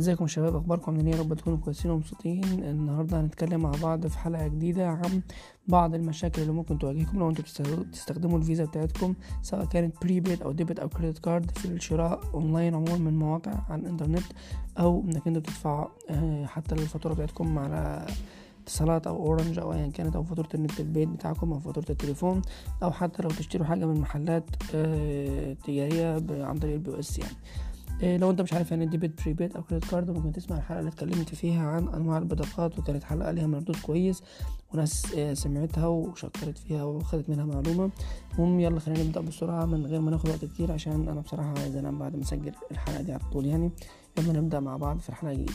ازيكم شباب؟ اخباركم عاملين إيه؟ يا رب تكونوا كويسين ومبسوطين. النهارده هنتكلم مع بعض في حلقة جديدة عن بعض المشاكل اللي ممكن تواجهكم لو أنتوا بتستخدموا الفيزا بتاعتكم سواء كانت prepaid أو debit أو credit card في الشراء اونلاين عموما من مواقع على الإنترنت أو إنك أنتوا بتدفعوا آه، حتى الفاتورة بتاعتكم على اتصالات أو Orange أو ايا كانت أو فاتورة النت البيت بتاعكم أو فاتورة التليفون أو حتى لو تشتروا حاجة من محلات آه، تجارية عن طريق ال POS يعني. لو انت مش عارف يعني debit prepaid أو credit card ممكن تسمع الحلقة اللي اتكلمت فيها عن أنواع البطاقات وكانت حلقة ليها مردود كويس وناس إيه سمعتها وشكرت فيها وخدت منها معلومة. المهم يلا خلينا نبدأ بسرعة من غير ما ناخد وقت كتير عشان أنا بصراحة عايز أنام بعد ما أسجل الحلقة دي على طول يعني. يلا نبدأ مع بعض في الحلقة الجديدة.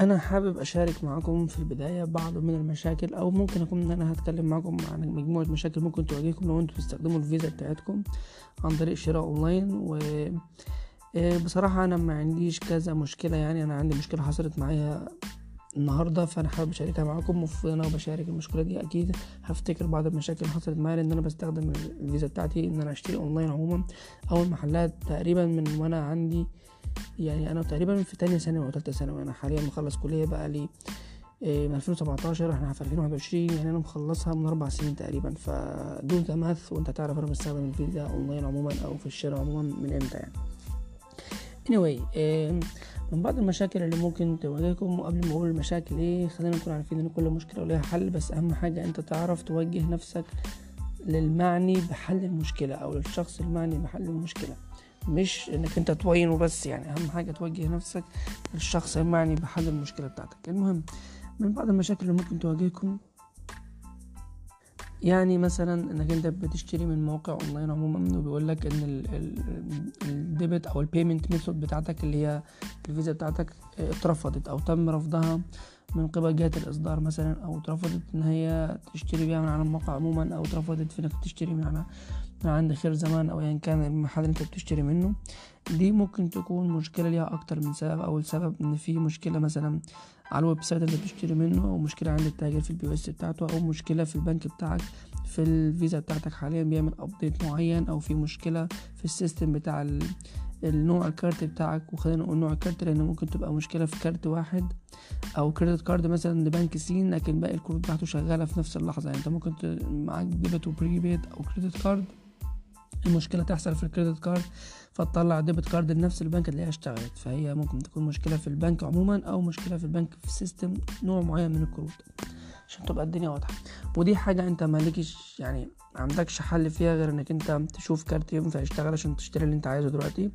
أنا حابب أشارك معكم في البداية بعض من المشاكل أو ممكن أكون إن أنا هتكلم معكم عن مجموعة مشاكل ممكن تواجهكم لو أنتم بتستخدموا الفيزا بتاعتكم عن طريق شراء أونلاين. و آه، بصراحة أنا ما عنديش كذا مشكلة يعني أنا عندي مشكلة حصلت معايا النهارده فأنا حابب أشاركها معاكم وأنا بشارك المشكلة دي أكيد هفتكر بعض المشاكل اللي حصلت معايا لأن أنا بستخدم الفيزا بتاعتي إن أنا أشتري أونلاين عموما. أو المحلات تقريبا من وأنا عندي يعني أنا تقريبا في تانية ثانوي أو تالتة ثانوي. أنا حاليا مخلص كلية بقى لي من 2017 إحنا في 2021 يعني أنا مخلصها من أربع سنين تقريبا. فدون تماث وأنت تعرف أنا بستخدم الفيزا أونلاين عموما أو في الشراء عموما من إمتى يعني. Anyway من بعض المشاكل اللي ممكن تواجهكم وقبل ما أقول المشاكل إيه خلينا نكون عارفين إن كل مشكلة وليها حل بس أهم حاجة أنت تعرف توجه نفسك للمعني بحل المشكلة أو للشخص المعني بحل المشكلة مش إنك أنت توين وبس يعني أهم حاجة توجه نفسك للشخص المعني بحل المشكلة بتاعتك. المهم من بعض المشاكل اللي ممكن تواجهكم يعني مثلا إنك أنت بتشتري من موقع أونلاين عموما وبيقول لك إن ال debit أو ال payment method بتاعتك اللي هي الفيزا بتاعتك اترفضت أو تم رفضها من قبل جهة الإصدار مثلا أو اترفضت إن هي تشتري بيها من على الموقع عموما أو اترفضت في إنك تشتري من على من عند خير زمان أو أيا كان المحل اللي أنت بتشتري منه دي ممكن تكون مشكلة ليها أكتر من سبب أول سبب إن في مشكلة مثلا على ال website اللي بتشتري منه أو مشكلة عند التاجر في ال POS بتاعته أو مشكلة في البنك بتاعك في الفيزا بتاعتك حاليا بيعمل update معين أو في مشكلة في ال system بتاع النوع الكارت بتاعك. وخلينا نقول نوع الكارت لأن ممكن تبقى مشكلة في كارت واحد أو credit card مثلا لبنك سين لكن باقي الكروت بتاعته شغالة في نفس اللحظة. يعني أنت ممكن معاك debit و prepaid أو credit card المشكلة تحصل في ال credit card فتطلع debit card لنفس البنك هي اشتغلت. فهي ممكن تكون مشكلة في البنك عموما أو مشكلة في البنك في system نوع معين من الكروت عشان تبقى الدنيا واضحة. ودي حاجة أنت مالكش يعني عندكش حل فيها غير إنك أنت تشوف كارت ينفع يشتغل عشان تشتري اللي أنت عايزه دلوقتي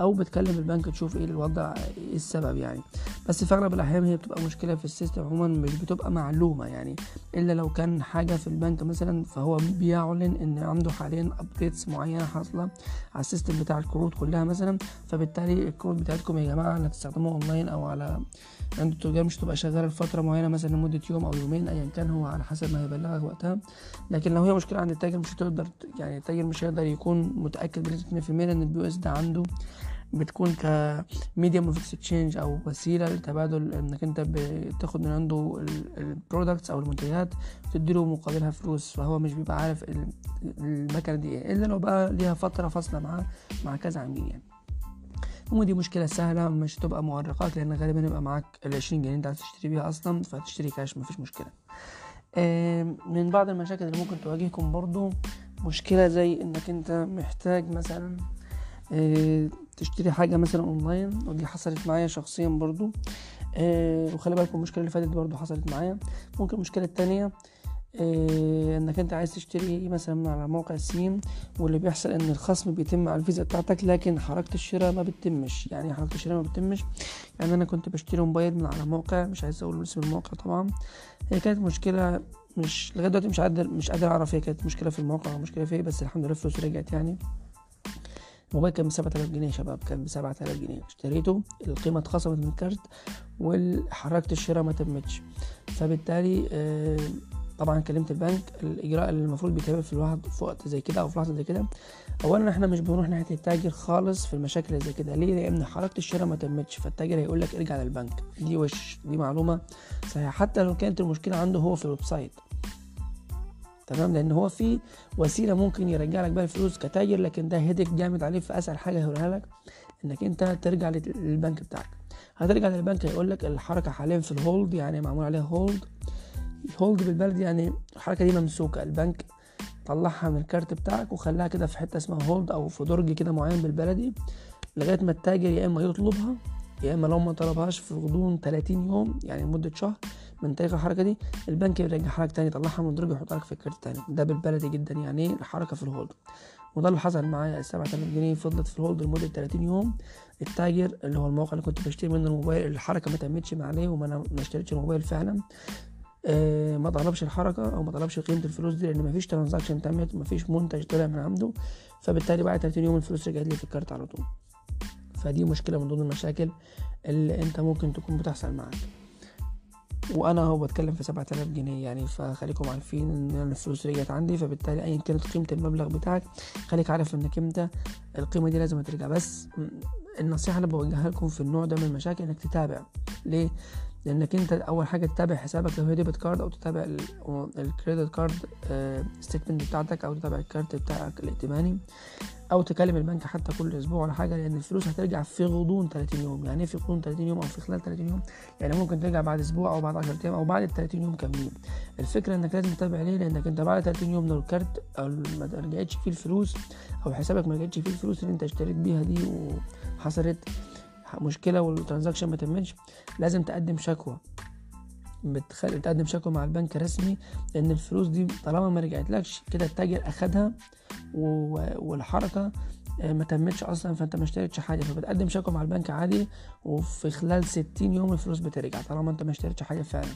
أو بتكلم البنك تشوف إيه الوضع إيه السبب يعني. بس في أغلب الأحيان هي بتبقى مشكلة في ال system عموما مش بتبقى معلومة يعني. إلا لو كان حاجة في البنك مثلا فهو بيعلن إن عنده حاليا updates معينة حاصلة على ال system بتاع الكروت كلها مثلا. فبالتالي الكروت بتاعتكم يا جماعة اللي هتستخدموها أونلاين أو على عند التجار مش تبقى شغالة لفترة معينة مثلا لمدة يوم أو يومين ايا كان هو على حسب ما هيبلغك وقتها. لكن لو هي مشكلة عند التاجر مش هتقدر يعني التاجر مش هيقدر يكون متأكد بنسبة 100% ان ال POS ده عنده بتكون ك medium of exchange أو وسيلة لتبادل إنك أنت بتاخد من عنده ال products أو المنتجات وتديله مقابلها فلوس. فهو مش بيبقى عارف المكنة دي إيه إلا لو بقى ليها فترة فاصلة معاه مع كذا عميل يعني. ودي مشكلة سهلة مش تبقى معرقات لأن غالبا يبقى معاك العشرين جنيه أنت عايز تشتري بيها أصلا فتشتري كاش مفيش مشكلة. من بعض المشاكل اللي ممكن تواجهكم برضو مشكلة زي إنك أنت محتاج مثلا تشتري حاجة مثلا أونلاين ودي حصلت معايا شخصيا برضو. وخلي بالكم المشكلة اللي فاتت برضو حصلت معايا. ممكن المشكلة التانية إنك أنت عايز تشتري مثلا من على موقع سيم واللي بيحصل إن الخصم بيتم على الفيزا بتاعتك لكن حركة الشراء ما بتتمش. يعني حركة الشراء ما بتتمش. يعني أنا كنت بشتري موبايل من على موقع مش عايز أقول اسم الموقع طبعا. هي كانت مشكلة مش لغاية دلوقتي مش قادر مش قادر أعرف هي كانت مشكلة في الموقع أو مشكلة في إيه بس الحمد لله فلوسي رجعت يعني. الموبايل كان بسبعة آلاف جنيه يا شباب كان بسبعة آلاف جنيه. اشتريته القيمة اتخصمت من الكارت وحركة الشراء ما تمتش. فبالتالي آه طبعا كلمت البنك الإجراء اللي المفروض بيتعمل في الواحد في وقت زي كده أو في لحظة زي كده. اولا إحنا مش بنروح ناحية التاجر خالص في المشاكل اللي زي كده. ليه؟ لأن حركة الشراء ما تمتش فالتاجر هيقول لك ارجع للبنك. دي وش دي معلومة صحيحة. حتى لو كانت المشكلة عنده هو في ال website. تمام؟ لأن هو في وسيلة ممكن يرجع لك بيها الفلوس كتاجر لكن ده هيدك جامد عليه فاسهل حاجة هقولها لك إنك أنت ترجع لل- للبنك بتاعك. هترجع للبنك هيقول لك الحركة حاليا في ال hold يعني معمول عليها hold. hold بالبلدي يعني الحركة دي ممسوكة. البنك طلعها من الكارت بتاعك وخلاها كده في حتة اسمها hold أو في درج كده معين بالبلدي لغاية ما التاجر يا إما يطلبها يا إما لو ما طلبهاش في غضون 30 يوم يعني مدة شهر من تاريخ الحركة دي البنك يرجعها لك تاني يطلعها من الدرج ويحطها لك في الكارت تاني ده بالبلدي جدا يعني إيه الحركة في ال hold وده اللي حصل معايا. ال 7000 جنيه فضلت في ال hold لمدة 30 يوم. التاجر اللي هو الموقع اللي كنت بشتري منه الموبايل الحركة ما تمتش عليه وما أنا ما اشتريتش الموبايل فعلا. آه ما طلبش الحركة أو ما طلبش قيمة الفلوس دي لأن ما فيش ترانزاكشن تمت ما فيش منتج طلع من عنده. فبالتالي بعد 30 يوم الفلوس رجعت لي في الكارت على طول. فدي مشكلة من ضمن المشاكل اللي أنت ممكن تكون بتحصل معاك. وأنا هو بتكلم في 7000 جنيه يعني فخليكم عارفين إن الفلوس رجعت عندي. فبالتالي ايا كانت قيمة المبلغ بتاعك خليك عارف إنك أنت القيمة دي لازم ترجع بس النصيحة اللي بوجهها لكم في النوع ده من المشاكل إنك تتابع. ليه؟ لأنك أنت أول حاجة تتابع حسابك لو هي debit card أو تتابع ال credit card statement بتاعتك أو تتابع الكارت بتاعك الائتماني أو تكلم البنك حتى كل أسبوع ولا حاجة لأن الفلوس هترجع في غضون 30 يوم. يعني إيه في غضون 30 يوم أو في خلال 30 يوم؟ يعني ممكن ترجع بعد أسبوع أو بعد 10 أيام أو بعد ال 30 يوم كاملين. الفكرة إنك لازم تتابع ليه؟ لأنك أنت بعد 30 يوم لو الكارت أو ما رجعتش فيه الفلوس أو حسابك ما رجعتش فيه الفلوس اللي أنت اشتريت بيها دي وحصلت مشكلة والترانزاكشن ما تمتش لازم تقدم شكوى. بتخل... تقدم شكوى مع البنك رسمي لأن الفلوس دي طالما ما رجعتلكش كده التاجر أخدها و... والحركة ما تمتش أصلا فأنت ما اشتريتش حاجة. فبتقدم شكوى مع البنك عادي وفي خلال 60 يوم الفلوس بترجع طالما أنت ما اشتريتش حاجة فعلا.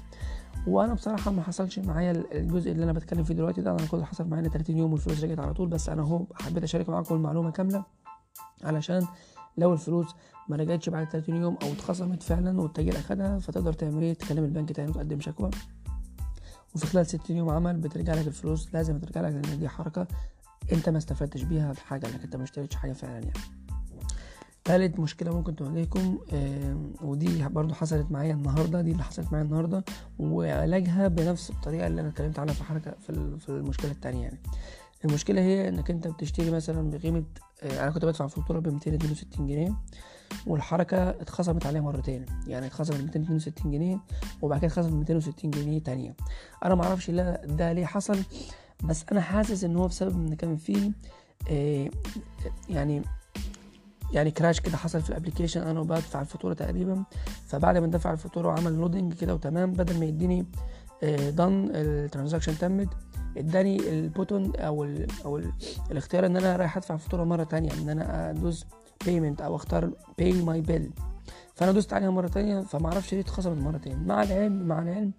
وأنا بصراحة ما حصلش معايا الجزء اللي أنا بتكلم فيه دلوقتي ده أنا كل حصل معايا إن 30 يوم والفلوس رجعت على طول بس أنا أهو حبيت اشارك معاكم المعلومة كاملة علشان لو الفلوس ما رجعتش بعد 30 يوم أو اتخصمت فعلا والتاجر أخدها فتقدر تعمل إيه؟ تكلم البنك تاني وتقدم شكوى. وفي خلال 60 يوم عمل بترجع لك الفلوس لازم ترجع لك لأن دي حركة أنت ما استفدتش بيها بحاجه انك أنت ما اشتريتش حاجة فعلا يعني. تالت مشكلة ممكن تواجهكم آه ودي برضو حصلت معايا النهاردة دي اللي حصلت معايا النهاردة وعلاجها بنفس الطريقة اللي أنا اتكلمت عنها في حركة في, ال- في المشكلة التانية يعني. المشكلة هي إنك أنت بتشتري مثلا بقيمة آه أنا كنت بدفع فاتورة ب 262 جنيه والحركة اتخصمت عليها مرتين يعني اتخصمت 262 جنيه وبعد كده اتخصمت 260 جنيه تانية. أنا معرفش لا ده ليه حصل بس أنا حاسس إن هو بسبب إن كان فيه آه يعني يعني crash كده حصل في ال application أنا بدفع الفاتورة تقريبا فبعد ما دفع الفاتورة وعمل loading كده وتمام بدل ما يديني done ال transaction تمت اداني ال button أو ال أو ال الاختيار ان أنا رايح ادفع الفاتوره مرة تانية ان أنا ادوس payment أو اختار pay my bill فانا دوست عليها مرة تانية فما أعرفش ليه اتخصمت مرتين مع العلم مع العلم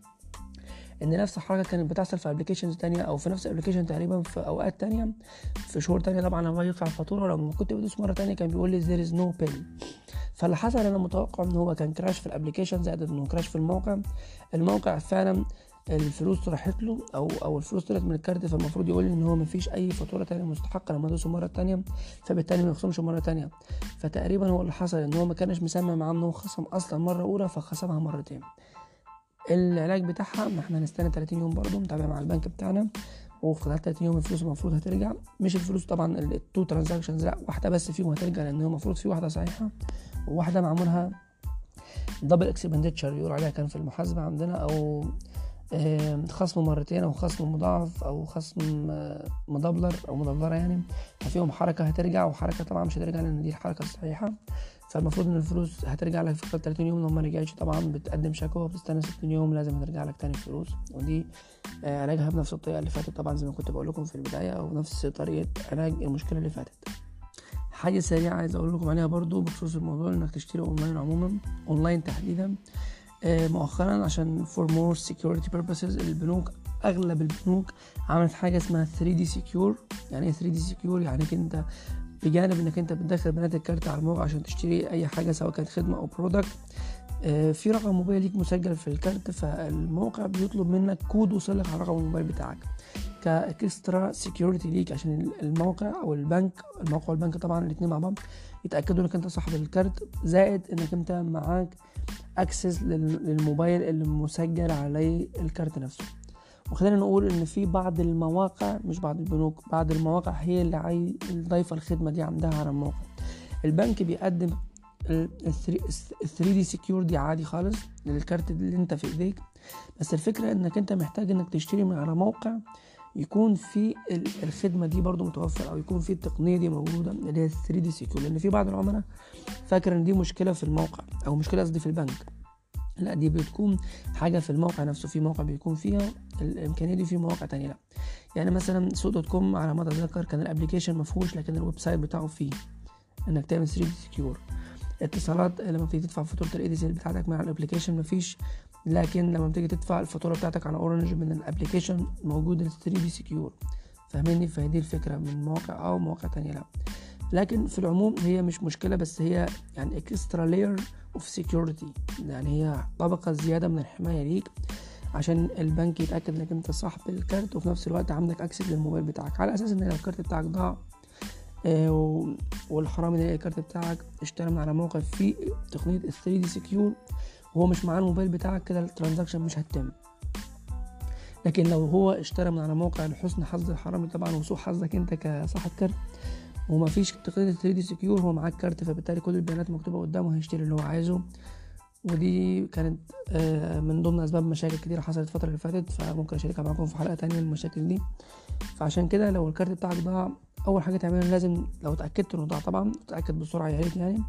ان نفس الحركة كانت بتحصل في applications تانية أو في نفس ال application تقريبا في أوقات تانية في شهور تانية طبعا لما باجي ادفع الفاتوره لما كنت بدوس مرة تانية كان بيقول لي there is no bill فاللي حصل أنا متوقع ان هو كان crash في ال application زائد إنه crash في الموقع. الموقع فعلا الفلوس راحت له أو أو الفلوس طلعت من الكارت فالمفروض يقول لي إن هو مفيش أي فاتورة تانية مستحقة لما ادوسه مرة تانية فبالتالي ما يخصمش مرة تانية. فتقريبا هو اللي حصل إن هو ما كانش مسمع معاه انه خصم أصلا مرة أولى فخصمها مرتين العلاج بتاعها ما إحنا هنستنى 30 يوم برضه نتابع مع البنك بتاعنا. وفي خلال 30 يوم الفلوس المفروض هترجع. مش الفلوس طبعا ال two transactions لأ واحدة بس فيهم هترجع لأن هو المفروض في واحدة صحيحة وواحدة معمولها double expenditure يقول عليها كان في المحاسبة عندنا أو خصم مرتين أو خصم مضاعف أو خصم آه، مدبلر أو مدبلرة يعني. ففيهم حركة هترجع وحركة طبعا مش هترجع لأن دي الحركة الصحيحة. فالمفروض إن الفلوس هترجع لك في خلال 30 يوم لو ما رجعتش طبعا بتقدم شكوى وبتستنى 60 يوم لازم ترجع لك تاني الفلوس. ودي آه، علاجها بنفس الطريقة اللي فاتت طبعا زي ما كنت بقول لكم في البداية أو نفس طريقة علاج المشكلة اللي فاتت. حاجة سريعة عايز أقول لكم عليها برضو بخصوص الموضوع إنك تشتري أونلاين عموما أونلاين تحديدا. مؤخرا عشان for more security purposes البنوك أغلب البنوك عملت حاجة اسمها 3D secure. يعني إيه 3D secure يعني إنك أنت بجانب إنك أنت بتدخل بيانات الكارت على الموقع عشان تشتري أي حاجة سواء كانت خدمة أو product في رقم موبايل ليك مسجل في الكارت فالموقع بيطلب منك كود وصلك على رقم الموبايل بتاعك. ك extra security ليك عشان الموقع أو البنك. الموقع والبنك طبعا الاثنين مع بعض. يتأكدوا إنك أنت صاحب الكارت. زائد إنك أنت معاك access للموبايل اللي مسجل عليه الكارت نفسه. وخلينا نقول إن في بعض المواقع مش بعض البنوك بعض المواقع هي اللي. ضايفة الخدمة دي عندها على الموقع. البنك بيقدم ال 3D secure دي عادي خالص للكارت اللي أنت في إيديك. بس الفكرة إنك أنت محتاج إنك تشتري من على موقع يكون في الخدمة دي برضو متوفر أو يكون في التقنيه دي موجودة اللي هي 3D secure لأن في بعض العملاء فاكر إن دي مشكلة في الموقع أو مشكلة قصدي في البنك. لا دي بتكون حاجة في الموقع نفسه في موقع بيكون فيها الإمكانية دي في مواقع تانية لا. يعني مثلا سوق دوت كوم على ما اتذكر كان ال application مفهوش لكن ال website بتاعه فيه إنك تعمل 3D secure اتصالات لما بتيجي تدفع فاتورة ال ADSL بتاعتك مع ال application مفيش. لكن لما بتيجي تدفع الفاتورة بتاعتك على اورنج من ال application موجود ال 3D secure فاهمني فهي الفكرة من مواقع أو مواقع تانية لأ. لكن في العموم هي مش مشكلة بس هي يعني extra layer of security يعني هي طبقة زيادة من الحماية ليك عشان البنك يتأكد إنك أنت صاحب الكارت وفي نفس الوقت عندك access للموبايل بتاعك. على أساس إن لو الكارت بتاعك ضاع آه والحرامي اللي الكارت بتاعك اشترى من على موقع فيه تقنيه 3D secure وهو مش معاه الموبايل بتاعك كده ال transaction مش هتتم. لكن لو هو اشترى من على موقع لحسن حظ الحرامي طبعا وسوء حظك أنت كصاحب كارت وما فيش تقنيه 3D secure هو معاك كارت فبالتالي كل البيانات مكتوبة قدامه هيشتري اللي هو عايزه. ودي كانت من ضمن أسباب مشاكل كتير حصلت الفترة اللي فاتت فممكن أشاركها معاكم في حلقة تانية المشاكل دي. فعشان كده لو الكارت بتاعك ضاع أول حاجة تعملها لازم لو اتأكدت إنه ضاع طبعا تتاكد بسرعة يا ريت يعني.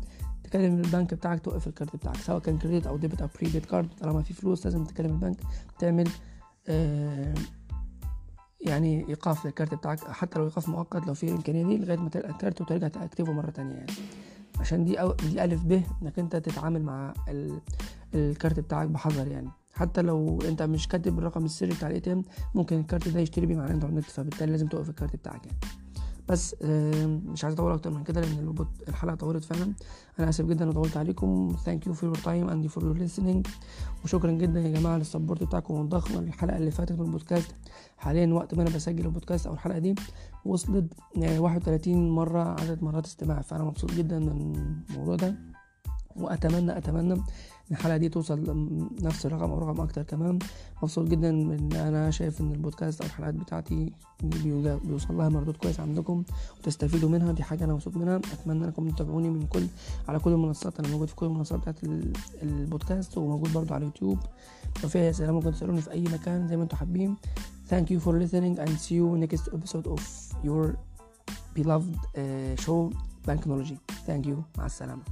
تكلم البنك بتاعك توقف الكارت بتاعك سواء كان credit أو debit أو prepaid card طالما في فلوس لازم تكلم البنك تعمل آه يعني إيقاف للكارت بتاعك حتى لو إيقاف مؤقت لو في الامكانيه دي لغاية ما تلقى الكارت وترجع ت activate ه مرة تانية يعني. عشان دي أو دي ألف ب إنك أنت تتعامل مع ال... الكارت بتاعك بحذر يعني. حتى لو أنت مش كاتب الرقم السري بتاع الاي ممكن الكارت ده يشتري بيه مع الانترنت فبالتالي لازم توقف الكارت بتاعك يعني. بس مش عايز أطول أكتر من كده لأن الحلقة طولت فعلا. أنا آسف جدا وطولت عليكم. thank you for your time and for your listening. وشكرا جدا يا جماعة لل support بتاعكم الضخم الحلقة اللي فاتت من البودكاست. حاليا وقت ما أنا بسجل البودكاست أو الحلقة دي وصلت 31 مرة عدد مرات استماع. فأنا مبسوط جدا من الموضوع ده. واتمنى أتمنى إن الحلقة دي توصل نفس الرقم أو رقم أكتر. كمان مبسوط جدا إن أنا شايف إن البودكاست أو الحلقات بتاعتي بيوصل لها مردود كويس عندكم وتستفيدوا منها. دي حاجة أنا مبسوط منها. أتمنى إنكم تتابعوني من كل على كل المنصات. أنا موجود في كل المنصات بتاعت البودكاست وموجود برضو على اليوتيوب. لو في أسئلة ممكن تسألوني في أي مكان زي ما أنتم حابين. Thank you for listening and see you next episode of your beloved uh, show Banknology. Thank you. مع السلامة.